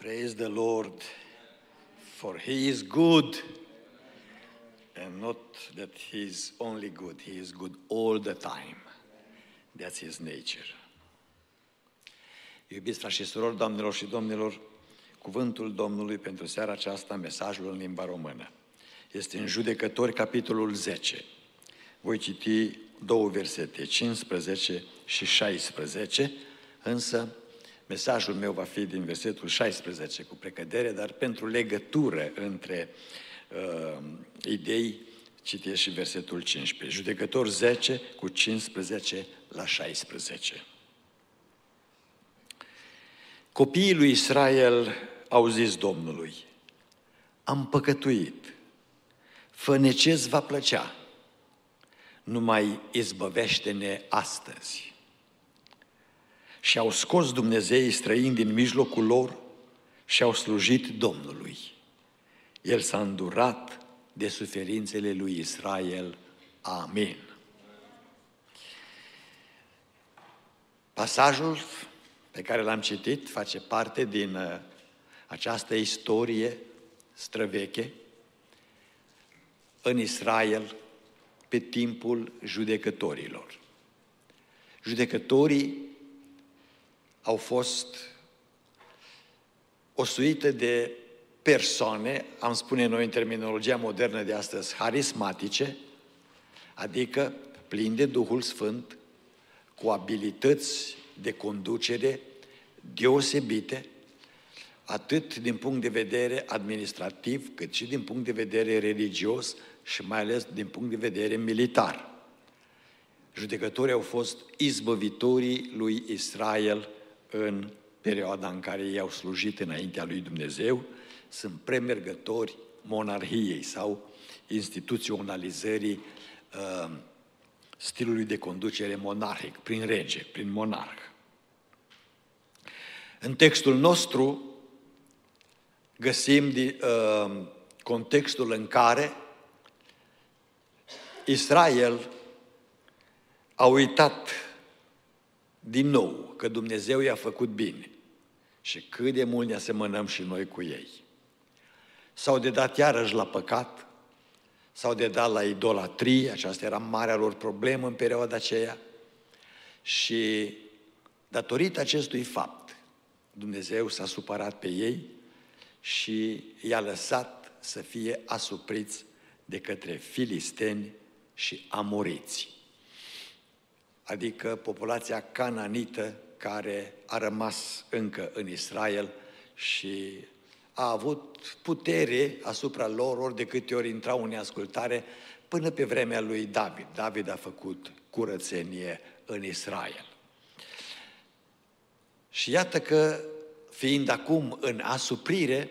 Praise the Lord, for He is good, and not that He is only good, He is good all the time. That's His nature. Iubiți frați și surori, doamnelor și domnilor, cuvântul Domnului pentru seara aceasta, mesajul în limba română. Este în Judecători, capitolul 10. Voi citi două versete, 15 și 16, însă mesajul meu va fi din versetul 16 cu precădere, dar pentru legătură între uh, idei citesc și versetul 15. Judecător 10 cu 15 la 16. Copiii lui Israel au zis Domnului, am păcătuit, fă ce va plăcea, numai izbăvește-ne astăzi. Și au scos Dumnezeii străini din mijlocul lor și au slujit Domnului. El s-a îndurat de suferințele lui Israel. Amin. Pasajul pe care l-am citit face parte din uh, această istorie străveche în Israel pe timpul judecătorilor. Judecătorii au fost o suită de persoane, am spune noi în terminologia modernă de astăzi, harismatice, adică plini de Duhul Sfânt, cu abilități de conducere deosebite, atât din punct de vedere administrativ, cât și din punct de vedere religios și mai ales din punct de vedere militar. Judecătorii au fost izbăvitorii lui Israel în perioada în care ei au slujit înaintea lui Dumnezeu, sunt premergători monarhiei sau instituționalizării uh, stilului de conducere monarhic, prin rege, prin monarh. În textul nostru găsim de, uh, contextul în care Israel a uitat din nou că Dumnezeu i-a făcut bine și cât de mult ne asemănăm și noi cu ei. S-au dedat iarăși la păcat, s-au dedat la idolatrie, aceasta era marea lor problemă în perioada aceea și datorită acestui fapt, Dumnezeu s-a supărat pe ei și i-a lăsat să fie asupriți de către filisteni și amoriți adică populația cananită care a rămas încă în Israel și a avut putere asupra lor ori de câte ori intrau în ascultare până pe vremea lui David. David a făcut curățenie în Israel. Și iată că, fiind acum în asuprire,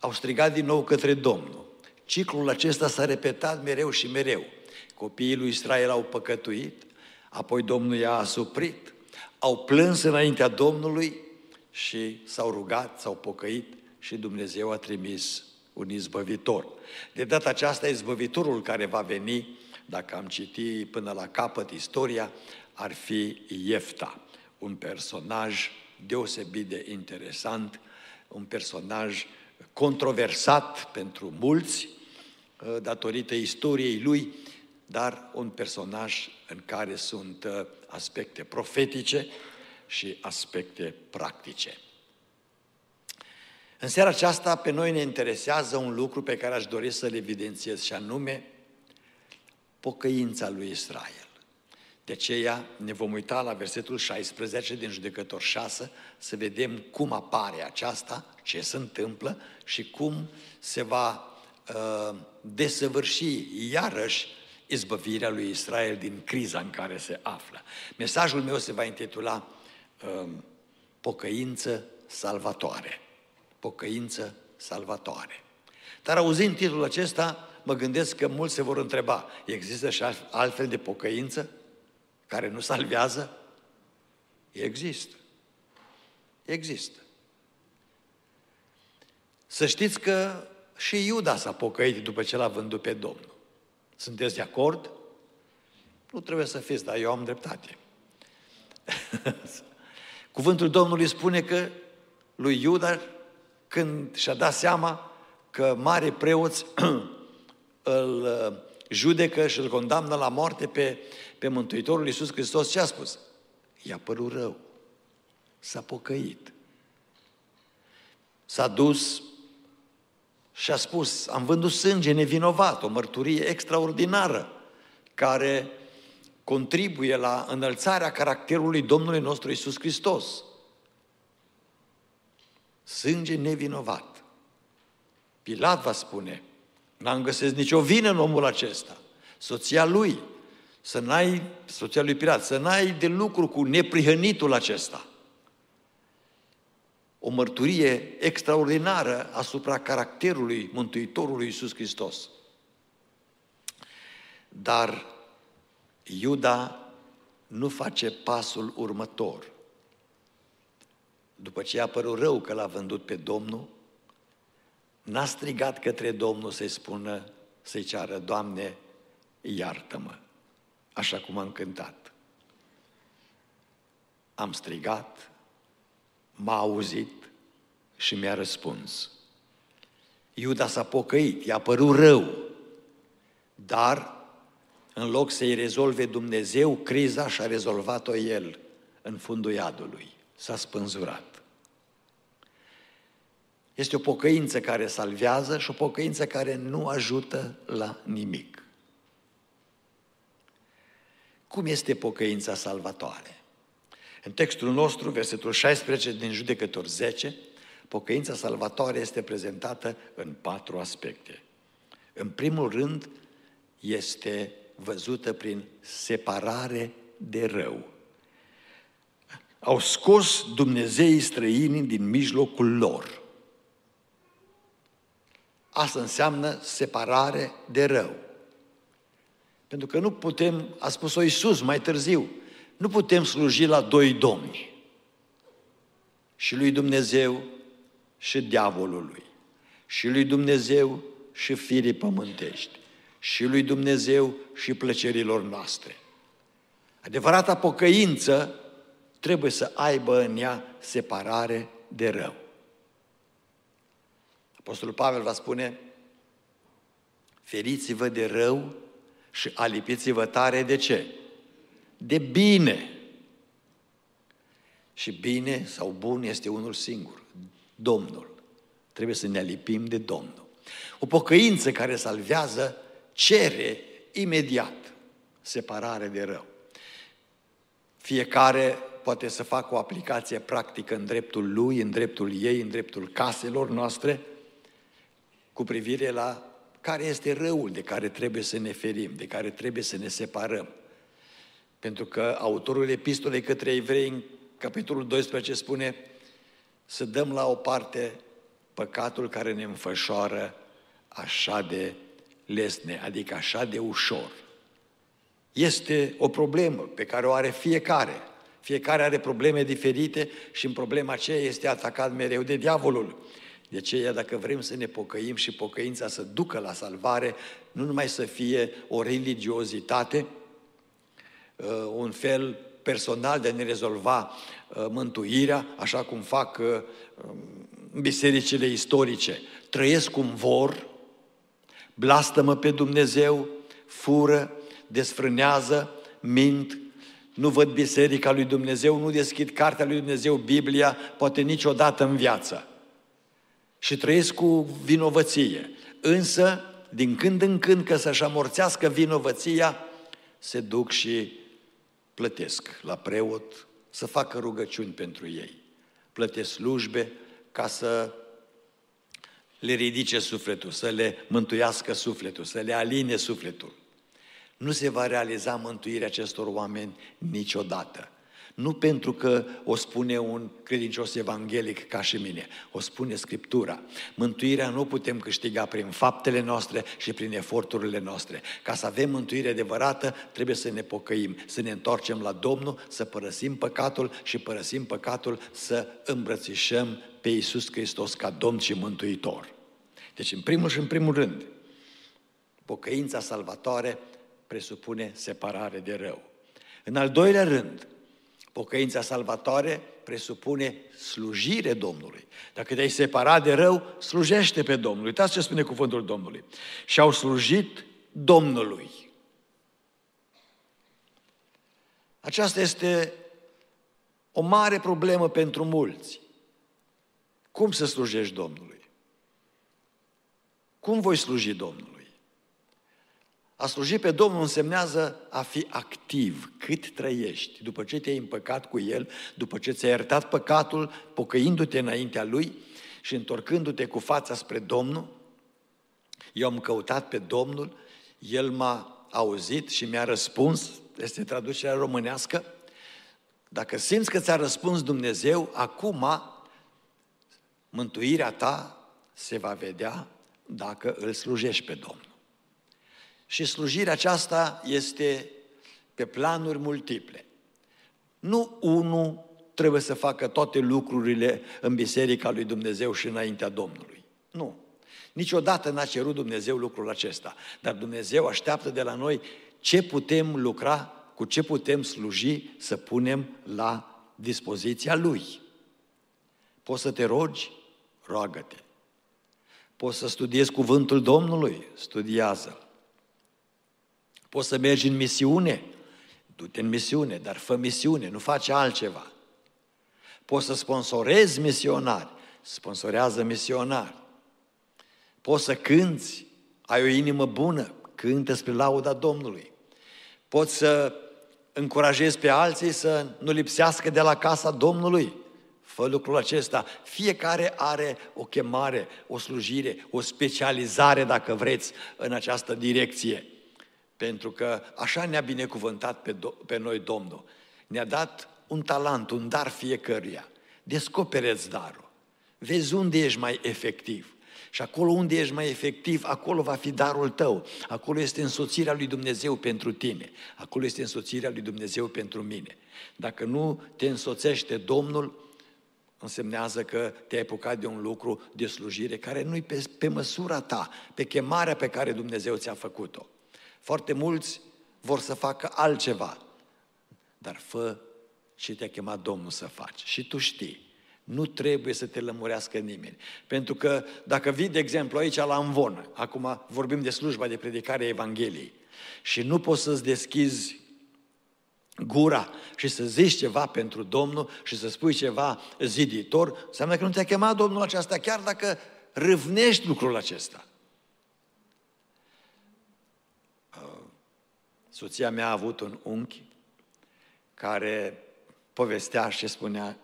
au strigat din nou către Domnul. Ciclul acesta s-a repetat mereu și mereu. Copiii lui Israel au păcătuit, Apoi Domnul i-a asuprit, au plâns înaintea Domnului și s-au rugat, s-au pocăit și Dumnezeu a trimis un izbăvitor. De data aceasta, izbăvitorul care va veni, dacă am citit până la capăt istoria, ar fi Iefta, un personaj deosebit de interesant, un personaj controversat pentru mulți, datorită istoriei lui, dar un personaj în care sunt uh, aspecte profetice și aspecte practice. În seara aceasta pe noi ne interesează un lucru pe care aș dori să-l evidențiez și anume pocăința lui Israel. De aceea ne vom uita la versetul 16 din Judecător 6 să vedem cum apare aceasta, ce se întâmplă și cum se va uh, desăvârși iarăși izbăvirea lui Israel din criza în care se află. Mesajul meu se va intitula um, Pocăință salvatoare. Pocăință salvatoare. Dar auzind titlul acesta, mă gândesc că mulți se vor întreba, există și altfel de pocăință care nu salvează? Există. Există. Să știți că și Iuda s-a pocăit după ce l-a vândut pe Domnul. Sunteți de acord? Nu trebuie să fiți, dar eu am dreptate. Cuvântul Domnului spune că lui Iuda când și-a dat seama că mare preoți îl uh, judecă și îl condamnă la moarte pe, pe Mântuitorul Iisus Hristos, ce a spus? I-a părut rău. S-a pocăit. S-a dus și a spus, am vândut sânge nevinovat, o mărturie extraordinară, care contribuie la înălțarea caracterului Domnului nostru Isus Hristos. Sânge nevinovat. Pilat va spune, n-am găsit nicio vină în omul acesta. Soția lui, să n-ai, soția lui Pilat, să n-ai de lucru cu neprihănitul acesta. O mărturie extraordinară asupra caracterului Mântuitorului Iisus Hristos. Dar Iuda nu face pasul următor. După ce i-a părut rău că l-a vândut pe Domnul, n-a strigat către Domnul să-i spună, să-i ceară, Doamne, iartă-mă, așa cum am cântat. Am strigat, m-a auzit și mi-a răspuns. Iuda s-a pocăit, i-a părut rău, dar în loc să-i rezolve Dumnezeu, criza și-a rezolvat-o el în fundul iadului. S-a spânzurat. Este o pocăință care salvează și o pocăință care nu ajută la nimic. Cum este pocăința salvatoare? În textul nostru, versetul 16 din Judecător 10, pocăința salvatoare este prezentată în patru aspecte. În primul rând, este văzută prin separare de rău. Au scos Dumnezeii străini din mijlocul lor. Asta înseamnă separare de rău. Pentru că nu putem, a spus-o Iisus mai târziu, nu putem sluji la doi domni. Și lui Dumnezeu și diavolului. Și lui Dumnezeu și firii pământești și lui Dumnezeu și plăcerilor noastre. Adevărata pocăință trebuie să aibă în ea separare de rău. Apostolul Pavel va spune, feriți-vă de rău și alipiți-vă tare de ce? De bine. Și bine sau bun este unul singur, Domnul. Trebuie să ne alipim de Domnul. O pocăință care salvează cere imediat separare de rău. Fiecare poate să facă o aplicație practică în dreptul lui, în dreptul ei, în dreptul caselor noastre, cu privire la care este răul de care trebuie să ne ferim, de care trebuie să ne separăm. Pentru că autorul epistolei către evrei, în capitolul 12, spune să dăm la o parte păcatul care ne înfășoară așa de lesne, adică așa de ușor. Este o problemă pe care o are fiecare. Fiecare are probleme diferite și în problema aceea este atacat mereu de diavolul. De aceea, dacă vrem să ne pocăim și pocăința să ducă la salvare, nu numai să fie o religiozitate, uh, un fel personal de a ne rezolva uh, mântuirea, așa cum fac uh, bisericile istorice. Trăiesc cum vor, blastămă pe Dumnezeu, fură, desfrânează, mint, nu văd biserica lui Dumnezeu, nu deschid cartea lui Dumnezeu, Biblia, poate niciodată în viață. Și trăiesc cu vinovăție. Însă, din când în când, că să-și amorțească vinovăția, se duc și plătesc la preot să facă rugăciuni pentru ei. Plătesc slujbe ca să le ridice sufletul, să le mântuiască sufletul, să le aline sufletul. Nu se va realiza mântuirea acestor oameni niciodată. Nu pentru că o spune un credincios evanghelic ca și mine, o spune Scriptura. Mântuirea nu putem câștiga prin faptele noastre și prin eforturile noastre. Ca să avem mântuire adevărată, trebuie să ne pocăim, să ne întoarcem la Domnul, să părăsim păcatul și părăsim păcatul să îmbrățișăm pe Iisus Hristos ca Domn și Mântuitor. Deci, în primul și în primul rând, pocăința salvatoare presupune separare de rău. În al doilea rând, Pocăința salvatoare presupune slujire Domnului. Dacă te-ai separat de rău, slujește pe Domnul. Uitați ce spune cuvântul Domnului. Și au slujit Domnului. Aceasta este o mare problemă pentru mulți. Cum să slujești Domnului? Cum voi sluji Domnului? A sluji pe Domnul însemnează a fi activ cât trăiești. După ce te-ai împăcat cu El, după ce ți-ai iertat păcatul, pocăindu-te înaintea Lui și întorcându-te cu fața spre Domnul, eu am căutat pe Domnul, El m-a auzit și mi-a răspuns, este traducerea românească, dacă simți că ți-a răspuns Dumnezeu, acum mântuirea ta se va vedea dacă îl slujești pe Domnul. Și slujirea aceasta este pe planuri multiple. Nu unul trebuie să facă toate lucrurile în Biserica lui Dumnezeu și înaintea Domnului. Nu. Niciodată n-a cerut Dumnezeu lucrul acesta. Dar Dumnezeu așteaptă de la noi ce putem lucra, cu ce putem sluji, să punem la dispoziția Lui. Poți să te rogi? Roagă-te. Poți să studiezi cuvântul Domnului? Studiază-l. Poți să mergi în misiune? Du-te în misiune, dar fă misiune, nu face altceva. Poți să sponsorezi misionari, sponsorează misionari. Poți să cânți, ai o inimă bună, cântă spre lauda Domnului. Poți să încurajezi pe alții să nu lipsească de la casa Domnului. Fă lucrul acesta. Fiecare are o chemare, o slujire, o specializare, dacă vreți, în această direcție. Pentru că așa ne-a binecuvântat pe, do- pe noi Domnul. Ne-a dat un talent, un dar fiecăruia. Descopereți darul. Vezi unde ești mai efectiv. Și acolo unde ești mai efectiv, acolo va fi darul tău. Acolo este însoțirea lui Dumnezeu pentru tine. Acolo este însoțirea lui Dumnezeu pentru mine. Dacă nu te însoțește Domnul, însemnează că te-ai apucat de un lucru de slujire care nu-i pe, pe măsura ta, pe chemarea pe care Dumnezeu ți-a făcut-o. Foarte mulți vor să facă altceva, dar fă ce te-a chemat Domnul să faci. Și tu știi, nu trebuie să te lămurească nimeni. Pentru că dacă vii, de exemplu, aici la Învon, acum vorbim de slujba de predicare a Evangheliei, și nu poți să-ți deschizi gura și să zici ceva pentru Domnul și să spui ceva ziditor, înseamnă că nu te-a chemat Domnul aceasta, chiar dacă râvnești lucrul acesta. Soția mea a avut un unchi care povestea și spunea,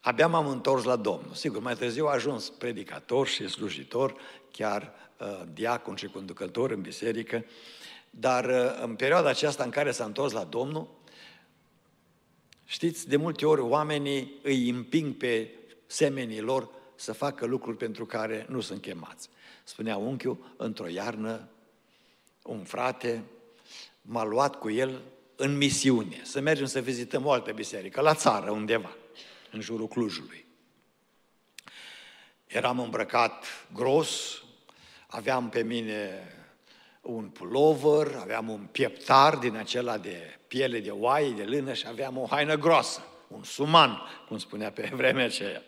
abia m-am întors la Domnul. Sigur, mai târziu a ajuns predicator și slujitor, chiar uh, diacon și conducător în biserică, dar uh, în perioada aceasta în care s-a întors la Domnul, știți, de multe ori oamenii îi împing pe semenii lor să facă lucruri pentru care nu sunt chemați. Spunea unchiul, într-o iarnă, un frate m-a luat cu el în misiune, să mergem să vizităm o altă biserică, la țară undeva, în jurul Clujului. Eram îmbrăcat gros, aveam pe mine un pulover, aveam un pieptar din acela de piele de oaie, de lână și aveam o haină groasă, un suman, cum spunea pe vremea aceea.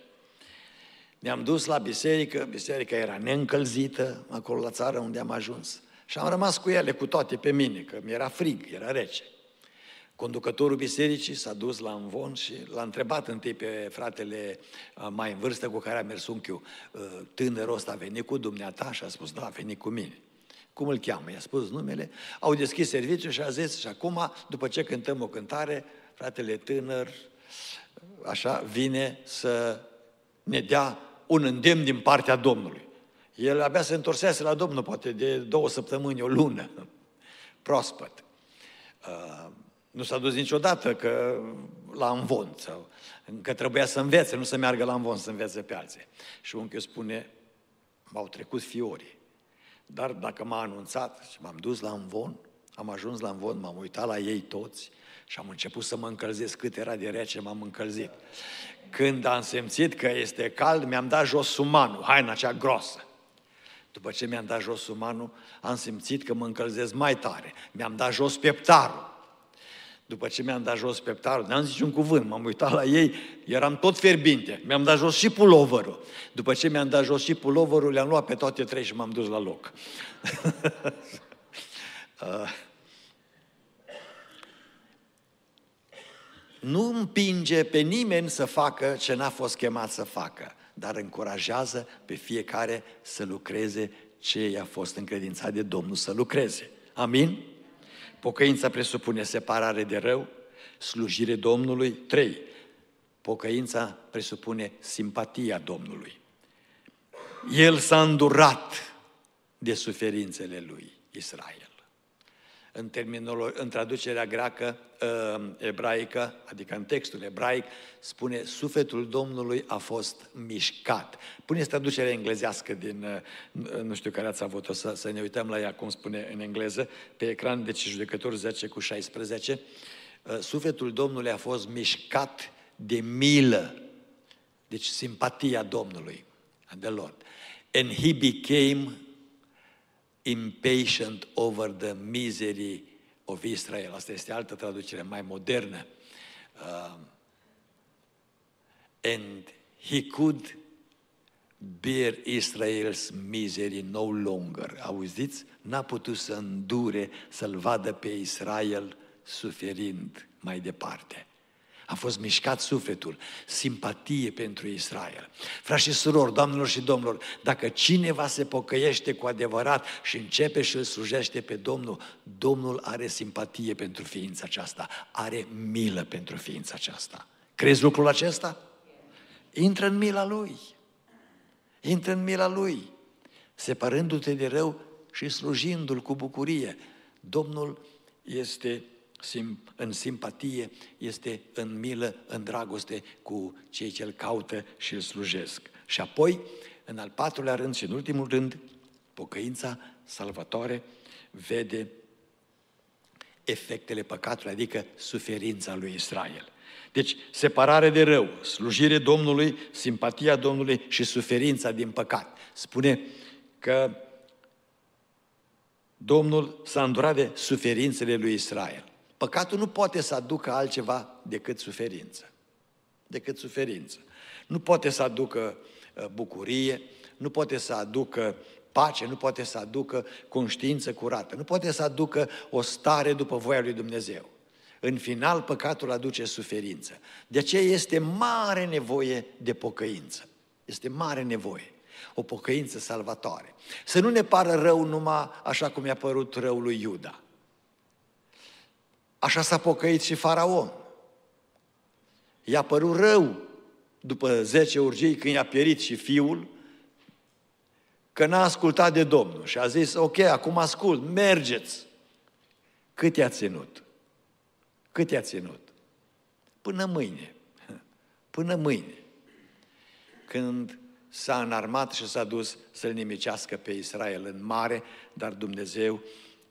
Ne-am dus la biserică, biserica era neîncălzită, acolo la țară unde am ajuns. Și am rămas cu ele, cu toate, pe mine, că mi-era frig, era rece. Conducătorul bisericii s-a dus la învon și l-a întrebat întâi pe fratele mai în vârstă cu care a mers unchiul, tânărul ăsta a venit cu dumneata și a spus, da, a venit cu mine. Cum îl cheamă? I-a spus numele, au deschis serviciul și a zis, și acum, după ce cântăm o cântare, fratele tânăr, așa, vine să ne dea un îndemn din partea Domnului. El abia se întorsese la Domnul, poate de două săptămâni, o lună, proaspăt. Uh, nu s-a dus niciodată că la învon, sau că trebuia să învețe, nu să meargă la învon să învețe pe alții. Și unchiul spune, m-au trecut fiorii. Dar dacă m-a anunțat și m-am dus la învon, am ajuns la învon, m-am uitat la ei toți și am început să mă încălzesc cât era de rece, m-am încălzit. Când am simțit că este cald, mi-am dat jos sumanul, haina cea groasă. După ce mi-am dat jos sumanul, am simțit că mă încălzesc mai tare. Mi-am dat jos pieptarul. După ce mi-am dat jos peptarul, n-am zis un cuvânt, m-am uitat la ei, eram tot fierbinte. Mi-am dat jos și pulovărul. După ce mi-am dat jos și pulovărul, le-am luat pe toate trei și m-am dus la loc. uh, nu împinge pe nimeni să facă ce n-a fost chemat să facă, dar încurajează pe fiecare să lucreze ce i-a fost încredințat de Domnul să lucreze. Amin? Pocăința presupune separare de rău, slujire Domnului. Trei, pocăința presupune simpatia Domnului. El s-a îndurat de suferințele lui Israel în, terminolo- în traducerea greacă, uh, ebraică, adică în textul ebraic, spune sufletul Domnului a fost mișcat. Puneți traducerea englezească din, uh, nu știu care ați avut-o, să, să ne uităm la ea, cum spune în engleză, pe ecran, deci judecător 10 cu 16. Uh, sufletul Domnului a fost mișcat de milă, deci simpatia Domnului, the Lord. And he became impatient over the misery of Israel. Asta este altă traducere mai modernă. Uh, and he could bear Israel's misery no longer. Auziți? N-a putut să îndure să-l vadă pe Israel suferind mai departe. A fost mișcat sufletul, simpatie pentru Israel. Frați și surori, doamnelor și domnilor, dacă cineva se pocăiește cu adevărat și începe și îl slujește pe Domnul, Domnul are simpatie pentru ființa aceasta, are milă pentru ființa aceasta. Crezi lucrul acesta? Intră în mila Lui. Intră în mila Lui, separându-te de rău și slujindu-L cu bucurie. Domnul este în simpatie, este în milă, în dragoste cu cei ce îl caută și îl slujesc. Și apoi, în al patrulea rând și în ultimul rând, pocăința salvatoare vede efectele păcatului, adică suferința lui Israel. Deci, separare de rău, slujire Domnului, simpatia Domnului și suferința din păcat. Spune că Domnul s-a îndurat de suferințele lui Israel. Păcatul nu poate să aducă altceva decât suferință. Decât suferință. Nu poate să aducă uh, bucurie, nu poate să aducă pace, nu poate să aducă conștiință curată, nu poate să aducă o stare după voia lui Dumnezeu. În final, păcatul aduce suferință. De aceea este mare nevoie de pocăință. Este mare nevoie. O pocăință salvatoare. Să nu ne pară rău numai așa cum i-a părut răul lui Iuda. Așa s-a pocăit și faraon. I-a părut rău după 10 urgii când i-a pierit și fiul, că n-a ascultat de Domnul și a zis, ok, acum ascult, mergeți. Cât i-a ținut? Cât i-a ținut? Până mâine. Până mâine. Când s-a înarmat și s-a dus să-l nimicească pe Israel în mare, dar Dumnezeu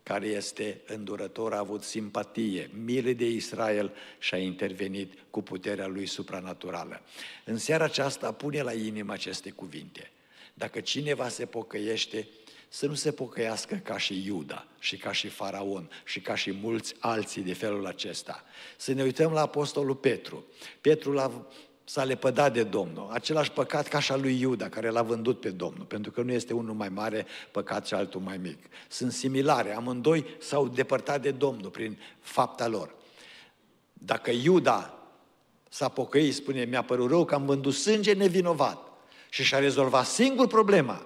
care este îndurător, a avut simpatie, milă de Israel și a intervenit cu puterea lui supranaturală. În seara aceasta pune la inimă aceste cuvinte. Dacă cineva se pocăiește, să nu se pocăiască ca și Iuda și ca și Faraon și ca și mulți alții de felul acesta. Să ne uităm la Apostolul Petru. Petru l-a s-a lepădat de Domnul. Același păcat ca și al lui Iuda, care l-a vândut pe Domnul, pentru că nu este unul mai mare păcat și altul mai mic. Sunt similare, amândoi s-au depărtat de Domnul prin fapta lor. Dacă Iuda s-a pocăit, spune, mi-a părut rău că am vândut sânge nevinovat și și-a rezolvat singur problema,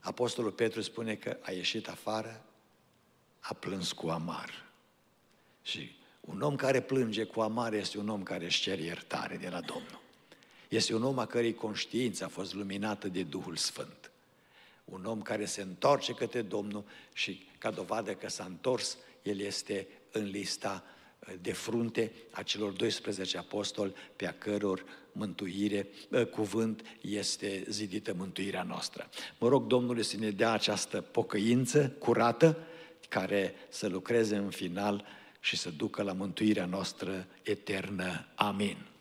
Apostolul Petru spune că a ieșit afară, a plâns cu amar. Și un om care plânge cu amare este un om care își cere iertare de la Domnul. Este un om a cărei conștiință a fost luminată de Duhul Sfânt. Un om care se întoarce către Domnul și ca dovadă că s-a întors, el este în lista uh, de frunte a celor 12 apostoli pe a căror mântuire, uh, cuvânt este zidită mântuirea noastră. Mă rog Domnului să ne dea această pocăință curată care să lucreze în final și să ducă la mântuirea noastră eternă. Amin.